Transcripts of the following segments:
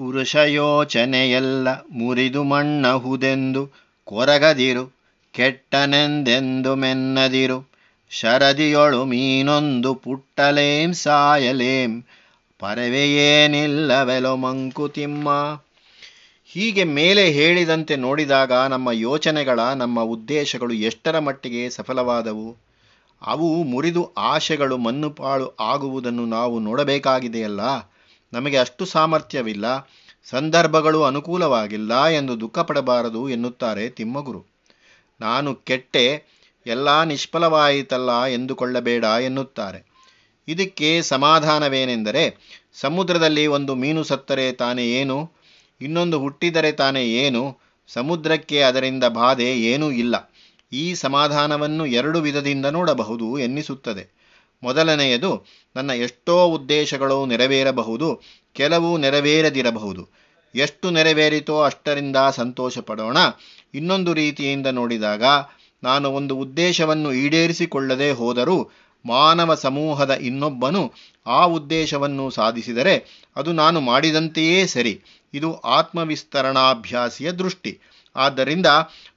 ಪುರುಷ ಯೋಚನೆಯೆಲ್ಲ ಮುರಿದು ಮಣ್ಣಹುದೆಂದು ಕೊರಗದಿರು, ಕೆಟ್ಟನೆಂದೆಂದು ಮೆನ್ನದಿರು. ಶರದಿಯೊಳು ಮೀನೊಂದು ಪುಟ್ಟಲೇಂ ಸಾಯಲೇಂ ಪರವೆಯೇನಿಲ್ಲವೆಲೋ ಮಂಕುತಿಮ್ಮ ಹೀಗೆ ಮೇಲೆ ಹೇಳಿದಂತೆ ನೋಡಿದಾಗ ನಮ್ಮ ಯೋಚನೆಗಳ, ನಮ್ಮ ಉದ್ದೇಶಗಳು ಎಷ್ಟರ ಮಟ್ಟಿಗೆ ಸಫಲವಾದವು? ಅವು ಮುರಿದು ಆಶೆಗಳು ಮಣ್ಣುಪಾಳು ಆಗುವುದನ್ನು ನಾವು ನೋಡಬೇಕಾಗಿದೆಯಲ್ಲ? ನಮಗೆ ಅಷ್ಟು ಸಾಮರ್ಥ್ಯವಿಲ್ಲ, ಸಂದರ್ಭಗಳು ಅನುಕೂಲವಾಗಿಲ್ಲ ಎಂದು ದುಃಖಪಡಬಾರದು ಎನ್ನುತ್ತಾರೆ ತಿಮ್ಮಗುರು. ನಾನು ಕೆಟ್ಟೆ, ಎಲ್ಲ ನಿಷ್ಫಲವಾಯಿತಲ್ಲ ಎಂದುಕೊಳ್ಳಬೇಡ ಎನ್ನುತ್ತಾರೆ. ಇದಕ್ಕೆ ಸಮಾಧಾನವೇನೆಂದರೆ, ಸಮುದ್ರದಲ್ಲಿ ಒಂದು ಮೀನು ಸತ್ತರೆ ತಾನೇ ಏನು, ಇನ್ನೊಂದು ಹುಟ್ಟಿದರೆ ತಾನೇ ಏನು, ಸಮುದ್ರಕ್ಕೆ ಅದರಿಂದ ಬಾಧೆ ಏನೂ ಇಲ್ಲ. ಈ ಸಮಾಧಾನವನ್ನು ಎರಡು ವಿಧದಿಂದ ನೋಡಬಹುದು ಎನ್ನಿಸುತ್ತದೆ. ಮೊದಲನೆಯದು, ನನ್ನ ಎಷ್ಟೋ ಉದ್ದೇಶಗಳು ನೆರವೇರಬಹುದು, ಕೆಲವು ನೆರವೇರದಿರಬಹುದು. ಎಷ್ಟು ನೆರವೇರಿತೋ ಅಷ್ಟರಿಂದ ಸಂತೋಷ ಪಡೋಣ ಇನ್ನೊಂದು ರೀತಿಯಿಂದ ನೋಡಿದಾಗ, ನಾನು ಒಂದು ಉದ್ದೇಶವನ್ನು ಈಡೇರಿಸಿಕೊಳ್ಳದೆ ಹೋದರೂ, ಮಾನವ ಸಮೂಹದ ಇನ್ನೊಬ್ಬನು ಆ ಉದ್ದೇಶವನ್ನು ಸಾಧಿಸಿದರೆ, ಅದು ನಾನು ಮಾಡಿದಂತೆಯೇ ಸರಿ. ಇದು ಆತ್ಮವಿಸ್ತರಣಾಭ್ಯಾಸಿಯ ದೃಷ್ಟಿ. ಆದ್ದರಿಂದ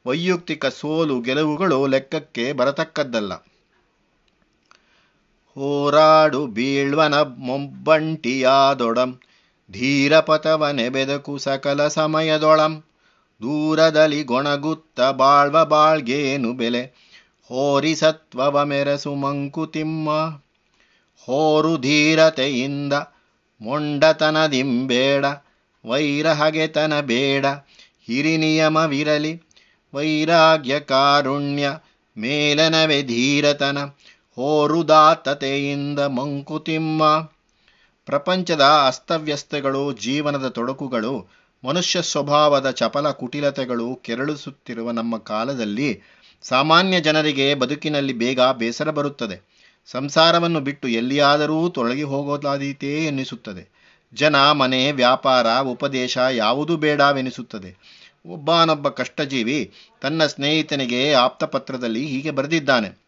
ವೈಯಕ್ತಿಕ ಸೋಲು ಗೆಲುವುಗಳು ಲೆಕ್ಕಕ್ಕೆ ಬರತಕ್ಕದ್ದಲ್ಲ. ಹೋರಾಡು ಬೀಳ್ವನ ಮೊಬ್ಬಂಟಿಯಾದೊಡಂ. ಧೀರಪಥವನೆ ಬೆದಕು ಸಕಲ ಸಮಯದೊಳಂ. ದೂರದಲ್ಲಿ ಗೊಣಗುತ್ತ ಬಾಳ್ವ ಬಾಳ್ಗೇನು ಬೆಲೆ. ಹೋರಿಸತ್ವವ ಮೆರಸು ಮಂಕುತಿಮ್ಮ. ಹೋರು ಧೀರತೆಯಿಂದ ಮೊಂಡತನದಿಂಬೇಡ ವೈರ ಹಗೆತನ ಬೇಡ. ಹಿರಿನಿಯಮವಿರಲಿ ವೈರಾಗ್ಯ ಕಾರುಣ್ಯ ಮೇಲನವೆ ಧೀರತನ. ಹೋರುದಾತತೆಯಿಂದ ಮಂಕುತಿಮ್ಮ. ಪ್ರಪಂಚದ ಅಸ್ತವ್ಯಸ್ತಗಳು, ಜೀವನದ ತೊಡಕುಗಳು, ಮನುಷ್ಯ ಸ್ವಭಾವದ ಚಪಲ ಕುಟಿಲತೆಗಳು ಕೆರಳಿಸುತ್ತಿರುವ ನಮ್ಮ ಕಾಲದಲ್ಲಿ ಸಾಮಾನ್ಯ ಜನರಿಗೆ ಬದುಕಿನಲ್ಲಿ ಬೇಗ ಬೇಸರ ಬರುತ್ತದೆ. ಸಂಸಾರವನ್ನು ಬಿಟ್ಟು ಎಲ್ಲಿಯಾದರೂ ತೊಳಗಿ ಹೋಗೋದಾದೀತೇ ಎನ್ನಿಸುತ್ತದೆ. ಜನ, ಮನೆ, ವ್ಯಾಪಾರ, ಉಪದೇಶ ಯಾವುದೂ ಬೇಡವೆನಿಸುತ್ತದೆ. ಒಬ್ಬನೊಬ್ಬ ಕಷ್ಟಜೀವಿ ತನ್ನ ಸ್ನೇಹಿತನಿಗೆ ಆಪ್ತಪತ್ರದಲ್ಲಿ ಹೀಗೆ ಬರೆದಿದ್ದಾನೆ.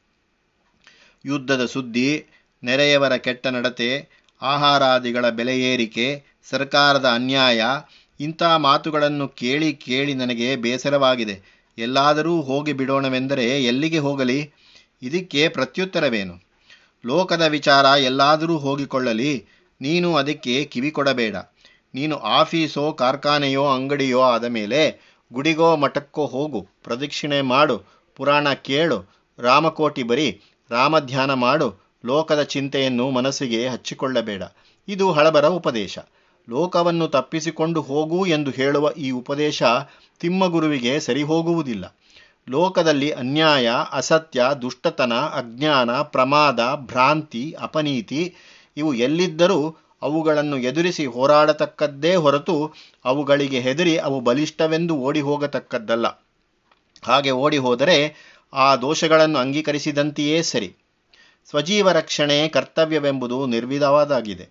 ಯುದ್ಧದ ಸುದ್ದಿ, ನೆರೆಯವರ ಕೆಟ್ಟ ನಡತೆ, ಆಹಾರಾದಿಗಳ ಬೆಲೆ ಏರಿಕೆ, ಸರ್ಕಾರದ ಅನ್ಯಾಯ, ಇಂಥ ಮಾತುಗಳನ್ನು ಕೇಳಿ ಕೇಳಿ ನನಗೆ ಬೇಸರವಾಗಿದೆ. ಎಲ್ಲಾದರೂ ಹೋಗಿ ಬಿಡೋಣವೆಂದರೆ ಎಲ್ಲಿಗೆ ಹೋಗಲಿ? ಇದಕ್ಕೆ ಪ್ರತ್ಯುತ್ತರವೇನು? ಲೋಕದ ವಿಚಾರ ಎಲ್ಲಾದರೂ ಹೋಗಿಕೊಳ್ಳಲಿ. ನೀನು ಅದಕ್ಕೆ ಕಿವಿ ಕೊಡಬೇಡ. ನೀನು ಆಫೀಸೋ, ಕಾರ್ಖಾನೆಯೋ, ಅಂಗಡಿಯೋ ಆದ ಮೇಲೆ ಗುಡಿಗೋ ಮಠಕ್ಕೋ ಹೋಗು. ಪ್ರದಕ್ಷಿಣೆ ಮಾಡು. ಪುರಾಣ ಕೇಳು. ರಾಮಕೋಟಿ ಬರಿ. ರಾಮಧ್ಯಾನ ಮಾಡು, ಲೋಕದ ಚಿಂತೆಯನ್ನು ಮನಸ್ಸಿಗೆ ಹಚ್ಚಿಕೊಳ್ಳಬೇಡ. ಇದು ಹಳಬರ ಉಪದೇಶ. ಲೋಕವನ್ನು ತಪ್ಪಿಸಿಕೊಂಡು ಹೋಗು ಎಂದು ಹೇಳುವ ಈ ಉಪದೇಶ ತಿಮ್ಮಗುರುವಿಗೆ ಸರಿ ಹೋಗುವುದಿಲ್ಲ ಲೋಕದಲ್ಲಿ ಅನ್ಯಾಯ, ಅಸತ್ಯ, ದುಷ್ಟತನ, ಅಜ್ಞಾನ, ಪ್ರಮಾದ, ಭ್ರಾಂತಿ, ಅಪನೀತಿ ಇವು ಎಲ್ಲಿದ್ದರೂ ಅವುಗಳನ್ನು ಎದುರಿಸಿ ಹೋರಾಡತಕ್ಕದ್ದೇ ಹೊರತು ಅವುಗಳಿಗೆ ಹೆದರಿ ಅವು ಬಲಿಷ್ಠವೆಂದು ಓಡಿ ಹೋಗತಕ್ಕದ್ದಲ್ಲ ಹಾಗೆ ಓಡಿ ಹೋದರೆ ಆ ದೋಷಗಳನ್ನು ಅಂಗೀಕರಿಸಿದಂತೆಯೇ ಸರಿ. ಸ್ವಜೀವ ರಕ್ಷಣೆ ಕರ್ತವ್ಯವೆಂಬುದು ನಿರ್ವಿಧವಾದಾಗಿದೆ.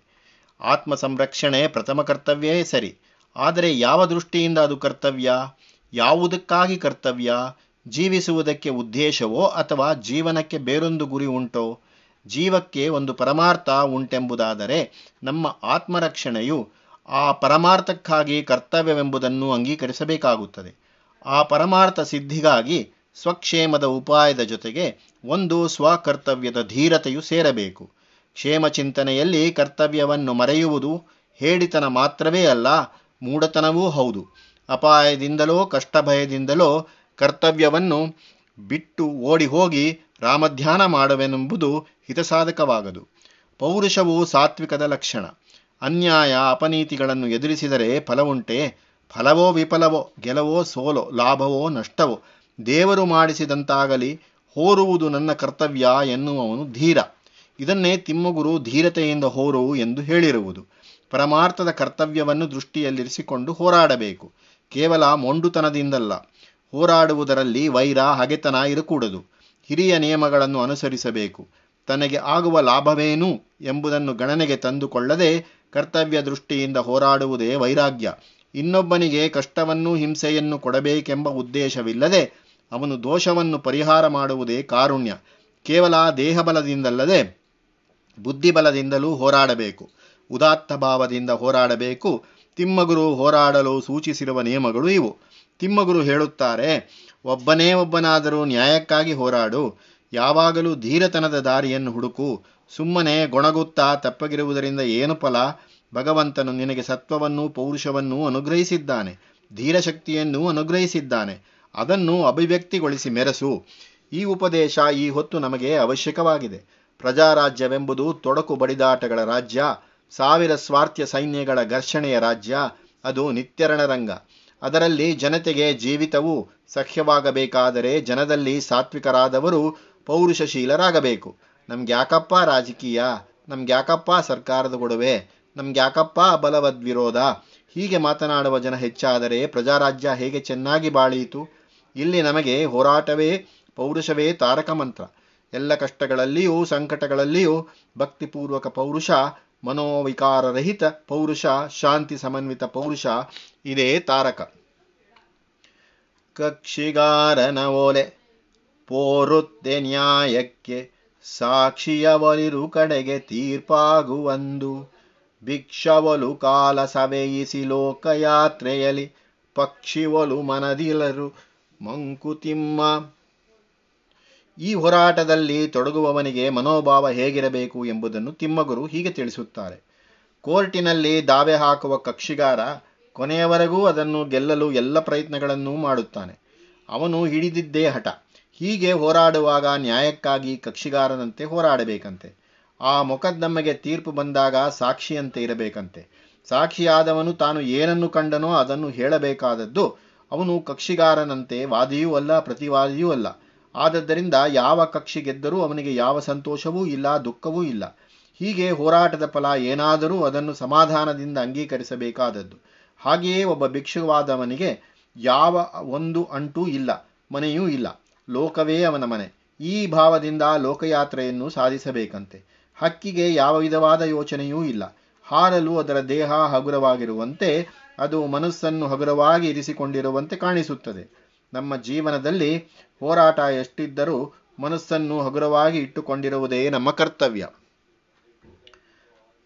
ಆತ್ಮ ಸಂರಕ್ಷಣೆ ಪ್ರಥಮ ಕರ್ತವ್ಯವೇ ಸರಿ. ಆದರೆ ಯಾವ ದೃಷ್ಟಿಯಿಂದ ಅದು ಕರ್ತವ್ಯ? ಯಾವುದಕ್ಕಾಗಿ ಕರ್ತವ್ಯ? ಜೀವಿಸುವುದಕ್ಕೆ ಉದ್ದೇಶವೋ ಅಥವಾ ಜೀವನಕ್ಕೆ ಬೇರೊಂದು ಗುರಿ ಉಂಟೋ? ಜೀವಕ್ಕೆ ಒಂದು ಪರಮಾರ್ಥ ಉಂಟೆಂಬುದಾದರೆ ನಮ್ಮ ಆತ್ಮರಕ್ಷಣೆಯು ಆ ಪರಮಾರ್ಥಕ್ಕಾಗಿ ಕರ್ತವ್ಯವೆಂಬುದನ್ನು ಅಂಗೀಕರಿಸಬೇಕಾಗುತ್ತದೆ. ಆ ಪರಮಾರ್ಥ ಸಿದ್ಧಿಗಾಗಿ ಸ್ವಕ್ಷೇಮದ ಉಪಾಯದ ಜೊತೆಗೆ ಒಂದು ಸ್ವಕರ್ತವ್ಯದ ಧೀರತೆಯು ಸೇರಬೇಕು. ಕ್ಷೇಮ ಚಿಂತನೆಯಲ್ಲಿ ಕರ್ತವ್ಯವನ್ನು ಮರೆಯುವುದು ಹೇಳಿತನ ಮಾತ್ರವೇ ಅಲ್ಲ, ಮೂಢತನವೂ ಹೌದು. ಅಪಾಯದಿಂದಲೋ ಕಷ್ಟಭಯದಿಂದಲೋ ಕರ್ತವ್ಯವನ್ನು ಬಿಟ್ಟು ಓಡಿ ಹೋಗಿ ರಾಮಧ್ಯಾನ ಮಾಡುವೆನೆಂಬುದು ಹಿತಸಾಧಕವಾಗದು. ಪೌರುಷವು ಸಾತ್ವಿಕದ ಲಕ್ಷಣ. ಅನ್ಯಾಯ ಅಪನೀತಿಗಳನ್ನು ಎದುರಿಸಿದರೆ ಫಲವುಂಟೆ? ಫಲವೋ ವಿಫಲವೋ? ಗೆಲವೋ ಸೋಲೋ? ಲಾಭವೋ ನಷ್ಟವೋ? ದೇವರು ಮಾಡಿಸಿದಂತಾಗಲಿ ಹೋರುವುದು ನನ್ನ ಕರ್ತವ್ಯ ಎನ್ನುವವನು ಧೀರ. ಇದನ್ನೇ ತಿಮ್ಮಗುರು ಧೀರತೆಯಿಂದ ಹೋರು ಎಂದು ಹೇಳಿರುವುದು. ಪರಮಾರ್ಥದ ಕರ್ತವ್ಯವನ್ನು ದೃಷ್ಟಿಯಲ್ಲಿರಿಸಿಕೊಂಡು ಹೋರಾಡಬೇಕು. ಕೇವಲ ಮೊಂಡುತನದಿಂದಲ್ಲ, ಹೋರಾಡುವುದರಲ್ಲಿ ವೈರ, ಹಗೆತನ ಇರಕೂಡದು. ಹಿರಿಯ ನಿಯಮಗಳನ್ನು ಅನುಸರಿಸಬೇಕು. ತನಗೆ ಆಗುವ ಲಾಭವೇನು ಎಂಬುದನ್ನು ಗಣನೆಗೆ ತಂದುಕೊಳ್ಳದೆ ಕರ್ತವ್ಯ ದೃಷ್ಟಿಯಿಂದ ಹೋರಾಡುವುದೇ ವೈರಾಗ್ಯ. ಇನ್ನೊಬ್ಬನಿಗೆ ಕಷ್ಟವನ್ನು ಹಿಂಸೆಯನ್ನು ಕೊಡಬೇಕೆಂಬ ಉದ್ದೇಶವಿಲ್ಲದೆ ಅವನು ದೋಷವನ್ನು ಪರಿಹಾರ ಮಾಡುವುದೇ ಕಾರುಣ್ಯ. ಕೇವಲ ದೇಹಬಲದಿಂದಲ್ಲದೆ ಬುದ್ಧಿಬಲದಿಂದಲೂ ಹೋರಾಡಬೇಕು. ಉದಾತ್ತ ಭಾವದಿಂದ ಹೋರಾಡಬೇಕು. ತಿಮ್ಮಗುರು ಹೋರಾಡಲು ಸೂಚಿಸಿರುವ ನಿಯಮಗಳು ಇವು. ತಿಮ್ಮಗುರು ಹೇಳುತ್ತಾರೆ, ಒಬ್ಬನೇ ಒಬ್ಬನಾದರೂ ನ್ಯಾಯಕ್ಕಾಗಿ ಹೋರಾಡು. ಯಾವಾಗಲೂ ಧೀರತನದ ದಾರಿಯನ್ನು ಹುಡುಕು. ಸುಮ್ಮನೆ ಗೊಣಗುತ್ತಾ ತಪ್ಪಗಿರುವುದರಿಂದ ಏನು ಫಲ? ಭಗವಂತನು ನಿನಗೆ ಸತ್ವವನ್ನು ಪೌರುಷವನ್ನೂ ಅನುಗ್ರಹಿಸಿದ್ದಾನೆ. ಧೀರಶಕ್ತಿಯನ್ನೂ ಅನುಗ್ರಹಿಸಿದ್ದಾನೆ. ಅದನ್ನು ಅಭಿವ್ಯಕ್ತಿಗೊಳಿಸಿ ಮೆರೆಸು. ಈ ಉಪದೇಶ ಈ ಹೊತ್ತು ನಮಗೆ ಅವಶ್ಯಕವಾಗಿದೆ. ಪ್ರಜಾರಾಜ್ಯವೆಂಬುದು ತೊಡಕು ಬಡಿದಾಟಗಳ ರಾಜ್ಯ, ಸಾವಿರ ಸ್ವಾರ್ಥ್ಯ ಸೈನ್ಯಗಳ ಘರ್ಷಣೆಯ ರಾಜ್ಯ, ಅದು ನಿತ್ಯರಣರಂಗ ಅದರಲ್ಲಿ ಜನತೆಗೆ ಜೀವಿತವು ಸಖ್ಯವಾಗಬೇಕಾದರೆ ಜನದಲ್ಲಿ ಸಾತ್ವಿಕರಾದವರು ಪೌರುಷಶೀಲರಾಗಬೇಕು. ನಮ್ಗೆ ಯಾಕಪ್ಪ ರಾಜಕೀಯ ನಮ್ಗೆ ಯಾಕಪ್ಪ ಸರ್ಕಾರದ ಗೊಡವೆ ನಮ್ಗೆ ಯಾಕಪ್ಪ ಬಲವದ್ ವಿರೋಧ ಹೀಗೆ ಮಾತನಾಡುವ ಜನ ಹೆಚ್ಚಾದರೆ ಪ್ರಜಾರಾಜ್ಯ ಹೇಗೆ ಚೆನ್ನಾಗಿ ಬಾಳೀತು? ಇಲ್ಲಿ ನಮಗೆ ಹೋರಾಟವೇ, ಪೌರುಷವೇ ತಾರಕ ಮಂತ್ರ. ಎಲ್ಲ ಕಷ್ಟಗಳಲ್ಲಿಯೂ, ಸಂಕಟಗಳಲ್ಲಿಯೂ ಭಕ್ತಿಪೂರ್ವಕ ಪೌರುಷ, ಮನೋವಿಕಾರರಹಿತ ಪೌರುಷ, ಶಾಂತಿ ಸಮನ್ವಿತ ಪೌರುಷ ಇದೇ ತಾರಕ. ಕಕ್ಷಿಗಾರನ ಓಲೆ, ಪೋರುತ್ತೆ ನ್ಯಾಯಕ್ಕೆ ಸಾಕ್ಷಿಯವರಿರು ಕಡೆಗೆ ತೀರ್ಪಾಗುವಂದು. ಭಿಕ್ಷವಲು ಕಾಲ ಸವೆಯಿಸಿ ಲೋಕಯಾತ್ರೆಯಲ್ಲಿ ಪಕ್ಷಿವಲು ಮನದಿಲರು ಮಂಕುತಿಮ್ಮ. ಈ ಹೋರಾಟದಲ್ಲಿ ತೊಡಗುವವನಿಗೆ ಮನೋಭಾವ ಹೇಗಿರಬೇಕು ಎಂಬುದನ್ನು ತಿಮ್ಮಗುರು ಹೀಗೆ ತಿಳಿಸುತ್ತಾರೆ. ಕೋರ್ಟಿನಲ್ಲಿ ದಾವೆ ಹಾಕುವ ಕಕ್ಷಿಗಾರ ಕೊನೆಯವರೆಗೂ ಅದನ್ನು ಗೆಲ್ಲಲು ಎಲ್ಲ ಪ್ರಯತ್ನಗಳನ್ನೂ ಮಾಡುತ್ತಾನೆ. ಅವನು ಹಿಡಿದಿದ್ದೇ ಹಠ. ಹೀಗೆ ಹೋರಾಡುವಾಗ ನ್ಯಾಯಕ್ಕಾಗಿ ಕಕ್ಷಿಗಾರನಂತೆ ಹೋರಾಡಬೇಕಂತೆ. ಆ ಮೊಕದ್ದಮ್ಮೆಗೆ ತೀರ್ಪು ಬಂದಾಗ ಸಾಕ್ಷಿಯಂತೆ ಇರಬೇಕಂತೆ. ಸಾಕ್ಷಿಯಾದವನು ತಾನು ಏನನ್ನು ಕಂಡನೋ ಅದನ್ನು ಹೇಳಬೇಕಾದದ್ದು ಅವನು ಕಕ್ಷಿಗಾರನಂತೆ ವಾದಿಯೂ ಅಲ್ಲ, ಪ್ರತಿವಾದಿಯೂ ಅಲ್ಲ. ಆದದ್ದರಿಂದ ಯಾವ ಕಕ್ಷಿ ಗೆದ್ದರೂ ಅವನಿಗೆ ಯಾವ ಸಂತೋಷವೂ ಇಲ್ಲ, ದುಃಖವೂ ಇಲ್ಲ. ಹೀಗೆ ಹೋರಾಟದ ಫಲ ಏನಾದರೂ ಅದನ್ನು ಸಮಾಧಾನದಿಂದ ಅಂಗೀಕರಿಸಬೇಕಾದದ್ದು. ಹಾಗೆಯೇ ಒಬ್ಬ ಭಿಕ್ಷುವಾದವನಿಗೆ ಯಾವ ಒಂದು ಅಂಟೂ ಇಲ್ಲ, ಮನೆಯೂ ಇಲ್ಲ, ಲೋಕವೇ ಅವನ ಮನೆ. ಈ ಭಾವದಿಂದ ಲೋಕಯಾತ್ರೆಯನ್ನು ಸಾಧಿಸಬೇಕಂತೆ. ಹಕ್ಕಿಗೆ ಯಾವ ವಿಧವಾದ ಯೋಚನೆಯೂ ಇಲ್ಲ. ಹಾರಲು ಅದರ ದೇಹ ಹಗುರವಾಗಿರುವಂತೆ ಅದು ಮನಸ್ಸನ್ನು ಹಗುರವಾಗಿ ಇರಿಸಿಕೊಂಡಿರುವಂತೆ ಕಾಣಿಸುತ್ತದೆ. ನಮ್ಮ ಜೀವನದಲ್ಲಿ ಹೋರಾಟ ಎಷ್ಟಿದ್ದರೂ ಮನಸ್ಸನ್ನು ಹಗುರವಾಗಿ ಇಟ್ಟುಕೊಂಡಿರುವುದೇ ನಮ್ಮ ಕರ್ತವ್ಯ.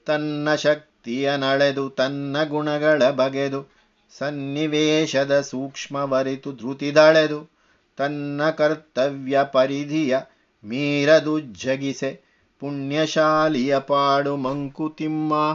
ತನ್ನ ಶಕ್ತಿಯ ನಳೆದು ತನ್ನ ಗುಣಗಳ ಬಗೆದು ಸನ್ನಿವೇಶದ ಸೂಕ್ಷ್ಮವರಿತು ಧೃತಿದಳೆದು ತನ್ನ ಕರ್ತವ್ಯ ಪರಿಧಿಯ ಮೀರದು ಜಗಿಸೆ ಪುಣ್ಯಶಾಲಿಯ ಪಾಡು ಮಂಕುತಿಮ್ಮ.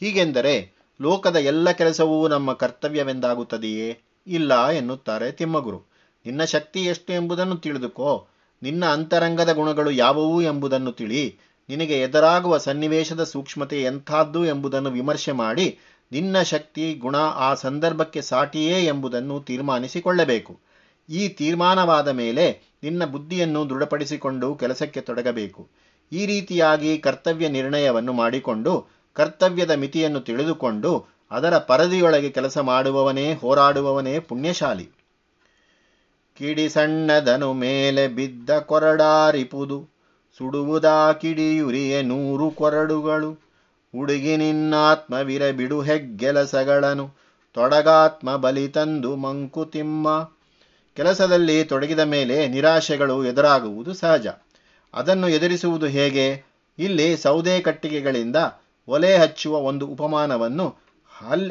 ಹೀಗೆಂದರೆ ಲೋಕದ ಎಲ್ಲ ಕೆಲಸವೂ ನಮ್ಮ ಕರ್ತವ್ಯವೆಂದಾಗುತ್ತದೆಯೇ? ಇಲ್ಲ, ಎನ್ನುತ್ತಾರೆ ತಿಮ್ಮಗುರು. ನಿನ್ನ ಶಕ್ತಿ ಎಷ್ಟು ಎಂಬುದನ್ನು ತಿಳಿದುಕೋ. ನಿನ್ನ ಅಂತರಂಗದ ಗುಣಗಳು ಯಾವುವು ಎಂಬುದನ್ನು ತಿಳಿ. ನಿನಗೆ ಎದುರಾಗುವ ಸನ್ನಿವೇಶದ ಸೂಕ್ಷ್ಮತೆ ಎಂಥದ್ದು ಎಂಬುದನ್ನು ವಿಮರ್ಶೆ ಮಾಡಿ. ನಿನ್ನ ಶಕ್ತಿ, ಗುಣ ಆ ಸಂದರ್ಭಕ್ಕೆ ಸಾಟಿಯೇ ಎಂಬುದನ್ನು ತೀರ್ಮಾನಿಸಿಕೊಳ್ಳಬೇಕು. ಈ ತೀರ್ಮಾನವಾದ ಮೇಲೆ ನಿನ್ನ ಬುದ್ಧಿಯನ್ನು ದೃಢಪಡಿಸಿಕೊಂಡು ಕೆಲಸಕ್ಕೆ ತೊಡಗಬೇಕು. ಈ ರೀತಿಯಾಗಿ ಕರ್ತವ್ಯ ನಿರ್ಣಯವನ್ನು ಮಾಡಿಕೊಂಡು ಕರ್ತವ್ಯದ ಮಿತಿಯನ್ನು ತಿಳಿದುಕೊಂಡು ಅದರ ಪರದಿಯೊಳಗೆ ಕೆಲಸ ಮಾಡುವವನೇ, ಹೋರಾಡುವವನೇ ಪುಣ್ಯಶಾಲಿ. ಕಿಡಿ ಸಣ್ಣದನು ಮೇಲೆ ಬಿದ್ದ ಕೊರಡಾರಿಪುದು, ಸುಡುವುದಾ ಕಿಡಿಯುರಿಯ ನೂರು ಕೊರಡುಗಳು. ಹುಡುಗಿ ನಿನ್ನಾತ್ಮವಿರ ಬಿಡು ಹೆಗ್ಗೆಲಸಗಳನ್ನು ತೊಡಗಾತ್ಮ ಬಲಿ ತಂದು ಮಂಕುತಿಮ್ಮ ಕೆಲಸದಲ್ಲಿ ತೊಡಗಿದ ಮೇಲೆ ನಿರಾಶೆಗಳು ಎದುರಾಗುವುದು ಸಹಜ. ಅದನ್ನು ಎದುರಿಸುವುದು ಹೇಗೆ? ಇಲ್ಲಿ ಸೌದೆ ಕಟ್ಟಿಗೆಗಳಿಂದ ಒಲೆ ಹಚ್ಚುವ ಒಂದು ಉಪಮಾನವನ್ನು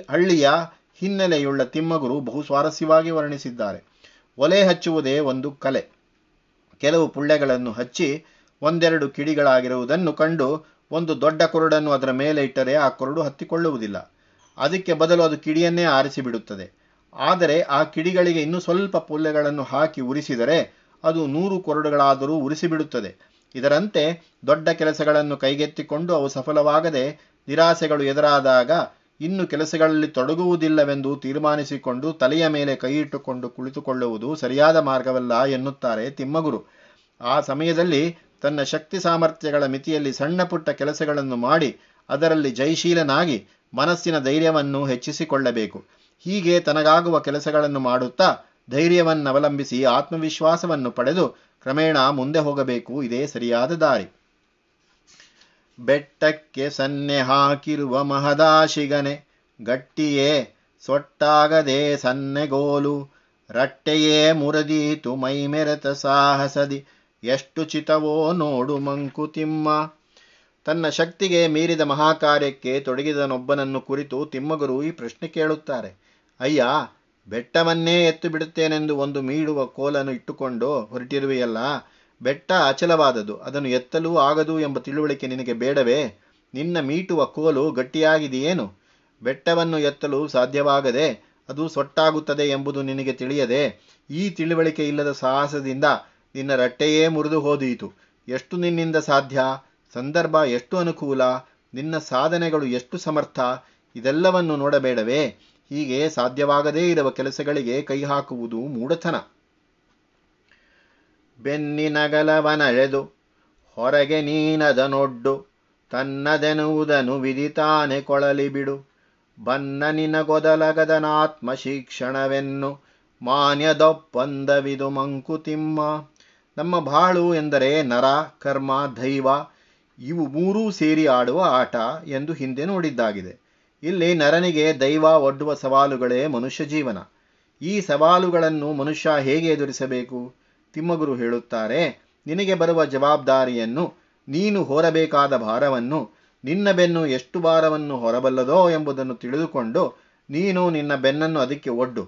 ಹಳ್ಳಿಯ ಹಿನ್ನೆಲೆಯುಳ್ಳ ತಿಮ್ಮಗುರು ಬಹು ಸ್ವಾರಸ್ಯವಾಗಿ ವರ್ಣಿಸಿದ್ದಾರೆ. ಒಲೆ ಹಚ್ಚುವುದೇ ಒಂದು ಕಲೆ. ಕೆಲವು ಪುಳ್ಳೆಗಳನ್ನು ಹಚ್ಚಿ ಒಂದೆರಡು ಕಿಡಿಗಳಾಗಿರುವುದನ್ನು ಕಂಡು ಒಂದು ದೊಡ್ಡ ಕೊರಡನ್ನು ಅದರ ಮೇಲೆ ಇಟ್ಟರೆ ಆ ಕೊರಡು ಹತ್ತಿಕೊಳ್ಳುವುದಿಲ್ಲ. ಅದಕ್ಕೆ ಬದಲು ಅದು ಕಿಡಿಯನ್ನೇ ಆರಿಸಿಬಿಡುತ್ತದೆ. ಆದರೆ ಆ ಕಿಡಿಗಳಿಗೆ ಇನ್ನೂ ಸ್ವಲ್ಪ ಪುಲ್ಲೆಗಳನ್ನು ಹಾಕಿ ಉರಿಸಿದರೆ ಅದು ನೂರು ಕೊರಡುಗಳಾದರೂ ಉರಿಸಿಬಿಡುತ್ತದೆ. ಇದರಂತೆ ದೊಡ್ಡ ಕೆಲಸಗಳನ್ನು ಕೈಗೆತ್ತಿಕೊಂಡು ಅವು ಸಫಲವಾಗದೆ ನಿರಾಸೆಗಳು ಎದುರಾದಾಗ ಇನ್ನು ಕೆಲಸಗಳಲ್ಲಿ ತೊಡಗುವುದಿಲ್ಲವೆಂದು ತೀರ್ಮಾನಿಸಿಕೊಂಡು ತಲೆಯ ಮೇಲೆ ಕೈಯಿಟ್ಟುಕೊಂಡು ಕುಳಿತುಕೊಳ್ಳುವುದು ಸರಿಯಾದ ಮಾರ್ಗವಲ್ಲ ಎನ್ನುತ್ತಾರೆ ತಿಮ್ಮಗುರು. ಆ ಸಮಯದಲ್ಲಿ ತನ್ನ ಶಕ್ತಿ ಸಾಮರ್ಥ್ಯಗಳ ಮಿತಿಯಲ್ಲಿ ಸಣ್ಣ ಪುಟ್ಟ ಕೆಲಸಗಳನ್ನು ಮಾಡಿ ಅದರಲ್ಲಿ ಜಯಶೀಲನಾಗಿ ಮನಸ್ಸಿನ ಧೈರ್ಯವನ್ನು ಹೆಚ್ಚಿಸಿಕೊಳ್ಳಬೇಕು. ಹೀಗೆ ತನಗಾಗುವ ಕೆಲಸಗಳನ್ನು ಮಾಡುತ್ತಾ ಧೈರ್ಯವನ್ನವಲಂಬಿಸಿ ಆತ್ಮವಿಶ್ವಾಸವನ್ನು ಪಡೆದು ಕ್ರಮೇಣ ಮುಂದೆ ಹೋಗಬೇಕು. ಇದೇ ಸರಿಯಾದ ದಾರಿ. ಬೆಟ್ಟಕ್ಕೆ ಸನ್ನೆ ಹಾಕಿರುವ ಮಹದಾಶಿಗನೆ, ಗಟ್ಟಿಯೇ ಸೊಟ್ಟಾಗದೆ ಸನ್ನೆಗೋಲು ರಟ್ಟೆಯೇ ಮುರದೀತು ಮೈಮೆರೆತ ಸಾಹಸದಿ, ಎಷ್ಟು ಚಿತವೋ ನೋಡು ಮಂಕುತಿಮ್ಮ ತನ್ನ ಶಕ್ತಿಗೆ ಮೀರಿದ ಮಹಾಕಾರ್ಯಕ್ಕೆ ತೊಡಗಿದನೊಬ್ಬನನ್ನು ಕುರಿತು ತಿಮ್ಮಗುರು ಈ ಪ್ರಶ್ನೆ ಕೇಳುತ್ತಾರೆ. ಅಯ್ಯ, ಬೆಟ್ಟವನ್ನೇ ಎತ್ತು ಬಿಡುತ್ತೇನೆಂದು ಒಂದು ಮೀಡುವ ಕೋಲನ್ನು ಇಟ್ಟುಕೊಂಡು ಹೊರಟಿರುವೆಯಲ್ಲ ಬೆಟ್ಟ ಅಚಲವಾದದು. ಅದನ್ನು ಎತ್ತಲೂ ಆಗದು ಎಂಬ ತಿಳುವಳಿಕೆ ನಿನಗೆ ಬೇಡವೇ? ನಿನ್ನ ಮೀಟುವ ಕೋಲು ಗಟ್ಟಿಯಾಗಿದೆಯೇನು? ಬೆಟ್ಟವನ್ನು ಎತ್ತಲು ಸಾಧ್ಯವಾಗದೆ ಅದು ಸೊಟ್ಟಾಗುತ್ತದೆ ಎಂಬುದು ನಿನಗೆ ತಿಳಿಯದೆ, ಈ ತಿಳುವಳಿಕೆ ಇಲ್ಲದ ಸಾಹಸದಿಂದ ನಿನ್ನ ರಟ್ಟೆಯೇ ಮುರಿದು ಹೋದೀತು. ಎಷ್ಟು ನಿನ್ನಿಂದ ಸಾಧ್ಯ? ಸಂದರ್ಭ ಎಷ್ಟು ಅನುಕೂಲ? ನಿನ್ನ ಸಾಧನೆಗಳು ಎಷ್ಟು ಸಮರ್ಥ? ಇದೆಲ್ಲವನ್ನು ನೋಡಬೇಡವೇ? ಹೀಗೆ ಸಾಧ್ಯವಾಗದೇ ಇರುವ ಕೆಲಸಗಳಿಗೆ ಕೈ ಹಾಕುವುದು ಮೂಢತನ. ಬೆನ್ನಿನಗಲವನಳೆದು ಹೊರಗೆ ನೀನದನೊಡ್ಡು, ತನ್ನದೆನುವುದನು ವಿದಿತಾನೆ ಕೊಳಲಿ ಬಿಡು. ಬನ್ನ ಗೊದಲಗದನಾತ್ಮ ಶಿಕ್ಷಣವೆನ್ನು ಮಾನ್ಯದೊಪ್ಪಂದವಿದು ಮಂಕುತಿಮ್ಮ. ನಮ್ಮ ಬಾಳು ಎಂದರೆ ನರ, ಕರ್ಮ, ದೈವ, ಇವು ಮೂರೂ ಸೇರಿ ಆಡುವ ಆಟ ಎಂದು ಹಿಂದೆ ನೋಡಿದ್ದಾಗಿದೆ. ಇಲ್ಲಿ ನರನಿಗೆ ದೈವ ಒಡ್ಡುವ ಸವಾಲುಗಳೇ ಮನುಷ್ಯ ಜೀವನ. ಈ ಸವಾಲುಗಳನ್ನು ಮನುಷ್ಯ ಹೇಗೆ ಎದುರಿಸಬೇಕು? ತಿಮ್ಮಗುರು ಹೇಳುತ್ತಾರೆ, ನಿನಗೆ ಬರುವ ಜವಾಬ್ದಾರಿಯನ್ನು ನೀನು ಹೊರಬೇಕಾದ ಭಾರವನ್ನು, ನಿನ್ನ ಬೆನ್ನು ಎಷ್ಟು ಭಾರವನ್ನು ಹೊರಬಲ್ಲದೋ ಎಂಬುದನ್ನು ತಿಳಿದುಕೊಂಡು ನೀನು ನಿನ್ನ ಬೆನ್ನನ್ನು ಅದಕ್ಕೆ ಒಡ್ಡು.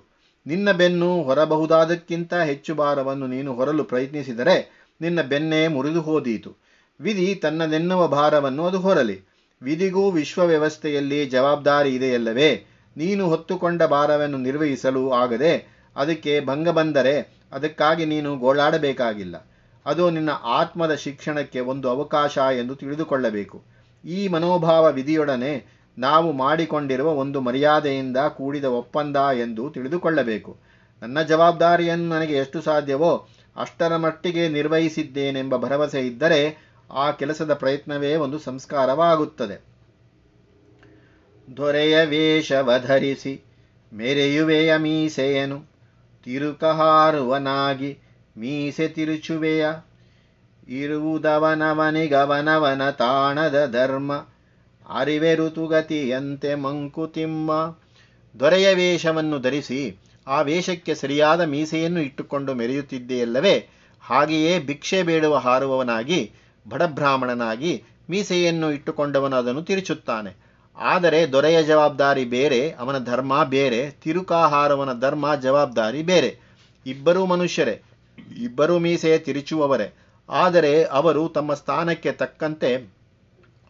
ನಿನ್ನ ಬೆನ್ನು ಹೊರಬಹುದಾದಕ್ಕಿಂತ ಹೆಚ್ಚು ಭಾರವನ್ನು ನೀನು ಹೊರಲು ಪ್ರಯತ್ನಿಸಿದರೆ ನಿನ್ನ ಬೆನ್ನೇ ಮುರಿದು ಹೋದೀತು. ವಿಧಿ ತನ್ನದೆನ್ನುವ ಭಾರವನ್ನು ಅದು ಹೊರಲಿ. ವಿಧಿಗೂ ವಿಶ್ವ ವ್ಯವಸ್ಥೆಯಲ್ಲಿ ಜವಾಬ್ದಾರಿ ಇದೆಯಲ್ಲವೇ, ನೀನು ಹೊತ್ತುಕೊಂಡ ಭಾರವನ್ನು ನಿರ್ವಹಿಸಲು ಆಗದೆ ಅದಕ್ಕೆ ಭಂಗ ಬಂದರೆ ಅದಕ್ಕಾಗಿ ನೀನು ಗೋಳಾಡಬೇಕಾಗಿಲ್ಲ. ಅದು ನಿನ್ನ ಆತ್ಮದ ಶಿಕ್ಷಣಕ್ಕೆ ಒಂದು ಅವಕಾಶ ಎಂದು ತಿಳಿದುಕೊಳ್ಳಬೇಕು. ಈ ಮನೋಭಾವ ವಿಧಿಯೊಡನೆ ನಾವು ಮಾಡಿಕೊಂಡಿರುವ ಒಂದು ಮರ್ಯಾದೆಯಿಂದ ಕೂಡಿದ ಒಪ್ಪಂದ ಎಂದು ತಿಳಿದುಕೊಳ್ಳಬೇಕು. ನನ್ನ ಜವಾಬ್ದಾರಿಯನ್ನು ನನಗೆ ಎಷ್ಟು ಸಾಧ್ಯವೋ ಅಷ್ಟರ ಮಟ್ಟಿಗೆ ನಿರ್ವಹಿಸಿದ್ದೇನೆಂಬ ಭರವಸೆ ಇದ್ದರೆ ಆ ಕೆಲಸದ ಪ್ರಯತ್ನವೇ ಒಂದು ಸಂಸ್ಕಾರವಾಗುತ್ತದೆ. ದೊರೆಯ ವೇಷವಧರಿಸಿ ಮೆರೆಯುವೆಯ ಮೀಸೆಯನು ತಿರುಕಹಾರುವನಾಗಿ ಮೀಸೆ ತಿರುಚುವೆಯ. ಇರುವುದವನವನಿಗವನವನ ತಾಣದ ಧರ್ಮ. ಅರಿವೆ ಋತುಗತಿಯಂತೆ ಮಂಕುತಿಮ್ಮ ದೊರೆಯ ವೇಷವನ್ನು ಧರಿಸಿ ಆ ವೇಷಕ್ಕೆ ಸರಿಯಾದ ಮೀಸೆಯನ್ನು ಇಟ್ಟುಕೊಂಡು ಮೆರೆಯುತ್ತಿದ್ದೆಯಲ್ಲವೇ? ಹಾಗೆಯೇ ಭಿಕ್ಷೆ ಬೇಡುವ ಹಾರುವವನಾಗಿ ಬಡಬ್ರಾಹ್ಮಣನಾಗಿ ಮೀಸೆಯನ್ನು ಇಟ್ಟುಕೊಂಡವನು ಅದನ್ನು ತಿರುಚುತ್ತಾನೆ. ಆದರೆ ದೊರೆಯ ಜವಾಬ್ದಾರಿ ಬೇರೆ, ಅವನ ಧರ್ಮ ಬೇರೆ, ತಿರುಕಾಹಾರವನ ಧರ್ಮ ಜವಾಬ್ದಾರಿ ಬೇರೆ. ಇಬ್ಬರೂ ಮನುಷ್ಯರೇ, ಇಬ್ಬರೂ ಮೀಸೆ ತಿರುಚುವವರೇ. ಆದರೆ ಅವರು ತಮ್ಮ ಸ್ಥಾನಕ್ಕೆ ತಕ್ಕಂತೆ,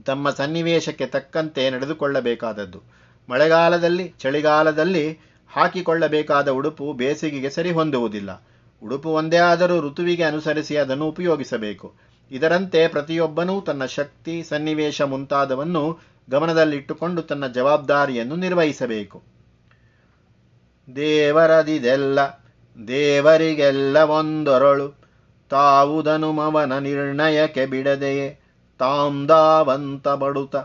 ತಮ್ಮ ಸನ್ನಿವೇಶಕ್ಕೆ ತಕ್ಕಂತೆ ನಡೆದುಕೊಳ್ಳಬೇಕಾದದ್ದು. ಮಳೆಗಾಲದಲ್ಲಿ, ಚಳಿಗಾಲದಲ್ಲಿ ಹಾಕಿಕೊಳ್ಳಬೇಕಾದ ಉಡುಪು ಬೇಸಿಗೆಗೆ ಸರಿ ಹೊಂದುವುದಿಲ್ಲ ಉಡುಪು ಒಂದೇ ಆದರೂ ಋತುವಿಗೆ ಅನುಸರಿಸಿ ಅದನ್ನು ಉಪಯೋಗಿಸಬೇಕು. ಇದರಂತೆ ಪ್ರತಿಯೊಬ್ಬನೂ ತನ್ನ ಶಕ್ತಿ, ಸನ್ನಿವೇಶ ಮುಂತಾದವನ್ನು ಗಮನದಲ್ಲಿಟ್ಟುಕೊಂಡು ತನ್ನ ಜವಾಬ್ದಾರಿಯನ್ನು ನಿರ್ವಹಿಸಬೇಕು. ದೇವರದಿದೆಲ್ಲ, ದೇವರಿಗೆಲ್ಲ ಒಂದೊರಳು. ತಾವುದನುಮವನ ನಿರ್ಣಯಕ್ಕೆ ಬಿಡದೆಯೇ? ತಾಂದಾವಂತ ಬಡುತ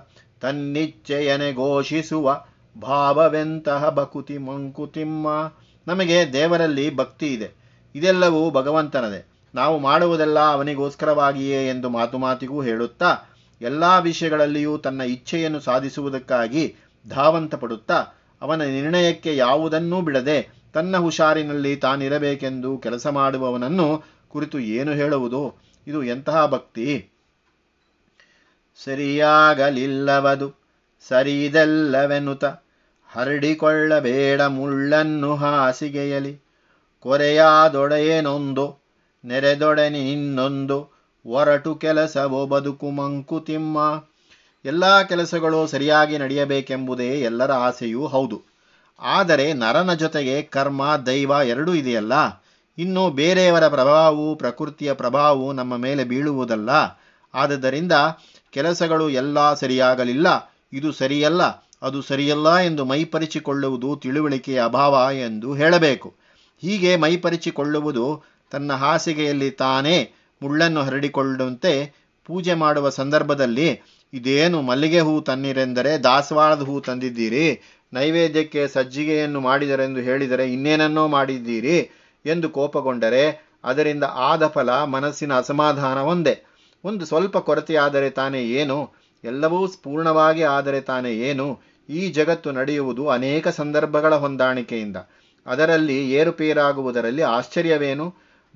ತನ್ನಿಚ್ಛೆಯನೆ ಘೋಷಿಸುವ ಭಾವವೆಂತಹ ಬಕುತಿ ಮಂಕುತಿಮ್ಮ. ನಮಗೆ ದೇವರಲ್ಲಿ ಭಕ್ತಿ ಇದೆ. ಇದೆಲ್ಲವೂ ಭಗವಂತನದೇ. ನಾವು ಮಾಡುವುದೆಲ್ಲ ಅವನಿಗೋಸ್ಕರವಾಗಿಯೇ ಎಂದು ಮಾತು ಮಾತಿಗೂ ಹೇಳುತ್ತಾ ಎಲ್ಲ ವಿಷಯಗಳಲ್ಲಿಯೂ ತನ್ನ ಇಚ್ಛೆಯನ್ನು ಸಾಧಿಸುವುದಕ್ಕಾಗಿ ಧಾವಂತ ಪಡುತ್ತಾ ಅವನ ನಿರ್ಣಯಕ್ಕೆ ಯಾವುದನ್ನೂ ಬಿಡದೆ ತನ್ನ ಹುಷಾರಿನಲ್ಲಿ ತಾನಿರಬೇಕೆಂದು ಕೆಲಸ ಮಾಡುವವನನ್ನು ಕುರಿತು ಏನು ಹೇಳುವುದು? ಇದು ಎಂತಹ ಭಕ್ತಿ? ಸರಿಯಾಗಲಿಲ್ಲವದು ಸರಿದೆಲ್ಲವೆನ್ನುತ ಹರಡಿಕೊಳ್ಳಬೇಡ ಮುಳ್ಳನ್ನು ಹಾಸಿಗೆಯಲಿ ಕೊರೆಯಾದೊಡೆಯೇನೊಂದು ನೆರೆದೊಡನೆ ಇನ್ನೊಂದು ಒರಟು ಕೆಲಸವೋ ಬದುಕು ಮಂಕುತಿಮ್ಮ ಎಲ್ಲ ಕೆಲಸಗಳು ಸರಿಯಾಗಿ ನಡೆಯಬೇಕೆಂಬುದೇ ಎಲ್ಲರ ಆಸೆಯೂ ಹೌದು. ಆದರೆ ನರನ ಜೊತೆಗೆ ಕರ್ಮ, ದೈವ ಎರಡೂ ಇದೆಯಲ್ಲ. ಇನ್ನು ಬೇರೆಯವರ ಪ್ರಭಾವವು ಪ್ರಕೃತಿಯ ಪ್ರಭಾವವು ನಮ್ಮ ಮೇಲೆ ಬೀಳುವುದಲ್ಲ. ಆದ್ದರಿಂದ ಕೆಲಸಗಳು ಎಲ್ಲ ಸರಿಯಾಗಲಿಲ್ಲ. ಇದು ಸರಿಯಲ್ಲ. ಅದು ಸರಿಯಲ್ಲ ಎಂದು ಮೈಪರಿಚಿಕೊಳ್ಳುವುದು ತಿಳುವಳಿಕೆಯ ಅಭಾವ ಎಂದು ಹೇಳಬೇಕು. ಹೀಗೆ ಮೈಪರಿಚಿಕೊಳ್ಳುವುದು ತನ್ನ ಹಾಸಿಗೆಯಲ್ಲಿ ತಾನೇ. ಮುಳ್ಳನ್ನು ಹರಡಿಕೊಳ್ಳುವಂತೆ ಪೂಜೆ ಮಾಡುವ ಸಂದರ್ಭದಲ್ಲಿ, ಇದೇನು ಮಲ್ಲಿಗೆ ಹೂ ತನ್ನಿರೆಂದರೆ ದಾಸವಾಳದ ಹೂ ತಂದಿದ್ದೀರಿ? ನೈವೇದ್ಯಕ್ಕೆ ಸಜ್ಜಿಗೆಯನ್ನು ಮಾಡಿದರೆಂದು ಹೇಳಿದರೆ ಇನ್ನೇನನ್ನೋ ಮಾಡಿದ್ದೀರಿ? ಎಂದು ಕೋಪಗೊಂಡರೆ, ಅದರಿಂದ ಆದ ಫಲ ಮನಸ್ಸಿನ ಅಸಮಾಧಾನ ಒಂದೇ. ಒಂದು ಸ್ವಲ್ಪ ಕೊರತೆಯಾದರೆ ತಾನೇ ಏನು? ಎಲ್ಲವೂ ಪೂರ್ಣವಾಗಿ ಆದರೆ ತಾನೇ ಏನು? ಈ ಜಗತ್ತು ನಡೆಯುವುದು ಅನೇಕ ಸಂದರ್ಭಗಳ ಹೊಂದಾಣಿಕೆಯಿಂದ. ಅದರಲ್ಲಿ ಏರುಪೇರಾಗುವುದರಲ್ಲಿ ಆಶ್ಚರ್ಯವೇನು?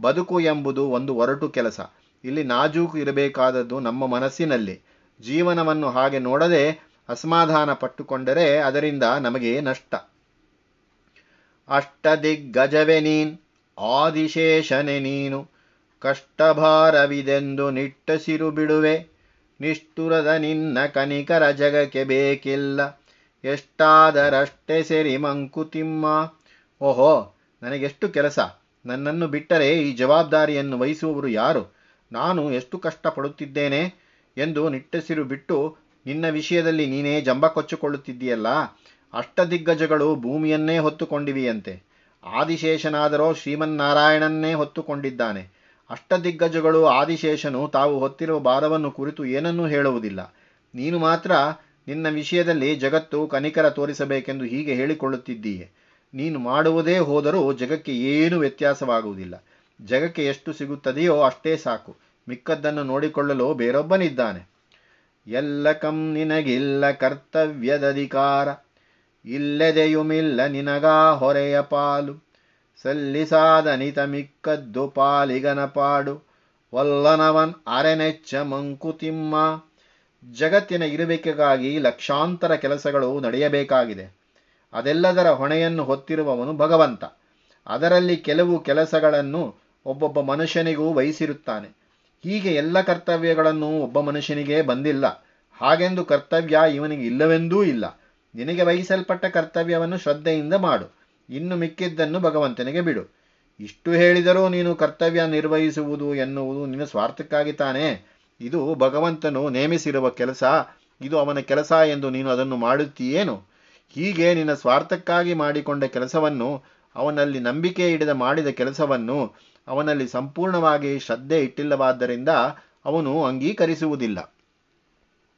ಬದುಕು ಎಂಬುದು ಒಂದು ಒರಟು ಕೆಲಸ. ಇಲ್ಲಿ ನಾಜೂಕು ಇರಬೇಕಾದದ್ದು ನಮ್ಮ ಮನಸ್ಸಿನಲ್ಲಿ. ಜೀವನವನ್ನು ಹಾಗೆ ನೋಡದೆ ಅಸಮಾಧಾನ ಪಟ್ಟುಕೊಂಡರೆ ಅದರಿಂದ ನಮಗೆ ನಷ್ಟ. ಅಷ್ಟದಿಗ್ಗಜವೆ ನೀನ್, ಆದಿಶೇಷನೆ ನೀನು. ಕಷ್ಟಭಾರವಿದೆಂದು ನಿಟ್ಟಸಿರು ಬಿಡುವೆ. ನಿಷ್ಠುರದ ನಿನ್ನ ಕನಿಕರ ಜಗಕ್ಕೆ ಬೇಕಿಲ್ಲ. ಎಷ್ಟಾದರಷ್ಟೇ ಸೆರಿ ಮಂಕುತಿಮ್ಮ ಓಹೋ, ನನಗೆಷ್ಟು ಕೆಲಸ. ನನ್ನನ್ನು ಬಿಟ್ಟರೆ ಈ ಜವಾಬ್ದಾರಿಯನ್ನು ವಹಿಸುವವರು ಯಾರು? ನಾನು ಎಷ್ಟು ಕಷ್ಟಪಡುತ್ತಿದ್ದೇನೆ ಎಂದು ನಿಟ್ಟಸಿರು ಬಿಟ್ಟು ನಿನ್ನ ವಿಷಯದಲ್ಲಿ ನೀನೇ ಜಂಬ ಕೊಚ್ಚಿಕೊಳ್ಳುತ್ತಿದ್ದೀಯಲ್ಲ ಅಷ್ಟದಿಗ್ಗಜಗಳು ಭೂಮಿಯನ್ನೇ ಹೊತ್ತುಕೊಂಡಿವಿಯಂತೆ. ಆದಿಶೇಷನಾದರೂ ಶ್ರೀಮನ್ನಾರಾಯಣನ್ನೇ ಹೊತ್ತುಕೊಂಡಿದ್ದಾನೆ. ಅಷ್ಟದಿಗ್ಗಜಗಳು ಆದಿಶೇಷನು ತಾವು ಹೊತ್ತಿರುವ ಭಾರವನ್ನು ಕುರಿತು ಏನನ್ನೂ ಹೇಳುವುದಿಲ್ಲ. ನೀನು ಮಾತ್ರ ನಿನ್ನ ವಿಷಯದಲ್ಲಿ ಜಗತ್ತು ಕನಿಕರ ತೋರಿಸಬೇಕೆಂದು ಹೀಗೆ ಹೇಳಿಕೊಳ್ಳುತ್ತಿದ್ದೀಯೆ. ನೀನು ಮಾಡುವುದೇ ಹೋದರೂ ಜಗಕ್ಕೆ ಏನು ವ್ಯತ್ಯಾಸವಾಗುವುದಿಲ್ಲ. ಜಗಕ್ಕೆ ಎಷ್ಟು ಸಿಗುತ್ತದೆಯೋ ಅಷ್ಟೇ ಸಾಕು. ಮಿಕ್ಕದ್ದನ್ನು ನೋಡಿಕೊಳ್ಳಲು ಬೇರೊಬ್ಬನಿದ್ದಾನೆ. ಎಲ್ಲ ಕಂ ನಿನಗಿಲ್ಲ ಕರ್ತವ್ಯದಧಿಕಾರ. ಇಲ್ಲದೆಯುಮಿಲ್ಲ ನಿನಗಾ ಹೊರೆಯ ಪಾಲು. ಸಲ್ಲಿಸಾದನಿತ ಮಿಕ್ಕದ್ದು ಪಾಲಿಗನ ಪಾಡು. ವಲ್ಲನವನ್ ಅರೆನೆಚ್ಚ ಮಂಕುತಿಮ್ಮ ಜಗತ್ತಿನ ಇರುವಿಕೆಗಾಗಿ ಲಕ್ಷಾಂತರ ಕೆಲಸಗಳು ನಡೆಯಬೇಕಾಗಿದೆ. ಅದೆಲ್ಲದರ ಹೊಣೆಯನ್ನು ಹೊತ್ತಿರುವವನು ಭಗವಂತ. ಅದರಲ್ಲಿ ಕೆಲವು ಕೆಲಸಗಳನ್ನು ಒಬ್ಬೊಬ್ಬ ಮನುಷ್ಯನಿಗೂ ವಹಿಸಿರುತ್ತಾನೆ. ಹೀಗೆ ಎಲ್ಲ ಕರ್ತವ್ಯಗಳನ್ನು ಒಬ್ಬ ಮನುಷ್ಯನಿಗೆ ಬಂದಿಲ್ಲ. ಹಾಗೆಂದು ಕರ್ತವ್ಯ ಇವನಿಗೆ ಇಲ್ಲವೆಂದೂ ಇಲ್ಲ. ನಿನಗೆ ವಹಿಸಲ್ಪಟ್ಟ ಕರ್ತವ್ಯವನ್ನು ಶ್ರದ್ಧೆಯಿಂದ ಮಾಡು. ಇನ್ನು ಮಿಕ್ಕಿದ್ದನ್ನು ಭಗವಂತನಿಗೆ ಬಿಡು. ಇಷ್ಟು ಹೇಳಿದರೂ ನೀನು ಕರ್ತವ್ಯ ನಿರ್ವಹಿಸುವುದು ಎನ್ನುವುದು ನಿನ್ನ ಸ್ವಾರ್ಥಕ್ಕಾಗಿ ತಾನೇ. ಇದು ಭಗವಂತನು ನೇಮಿಸಿರುವ ಕೆಲಸ. ಇದು ಅವನ ಕೆಲಸ ಎಂದು ನೀನು ಅದನ್ನು ಮಾಡುತ್ತೀಯೇನು? ಹೀಗೆ ನಿನ್ನ ಸ್ವಾರ್ಥಕ್ಕಾಗಿ ಮಾಡಿಕೊಂಡ ಕೆಲಸವನ್ನು, ಅವನಲ್ಲಿ ನಂಬಿಕೆ ಹಿಡಿದ ಮಾಡಿದ ಕೆಲಸವನ್ನು, ಅವನಲ್ಲಿ ಸಂಪೂರ್ಣವಾಗಿ ಶ್ರದ್ಧೆ ಇಟ್ಟಿಲ್ಲವಾದ್ದರಿಂದ ಅವನು ಅಂಗೀಕರಿಸುವುದಿಲ್ಲ.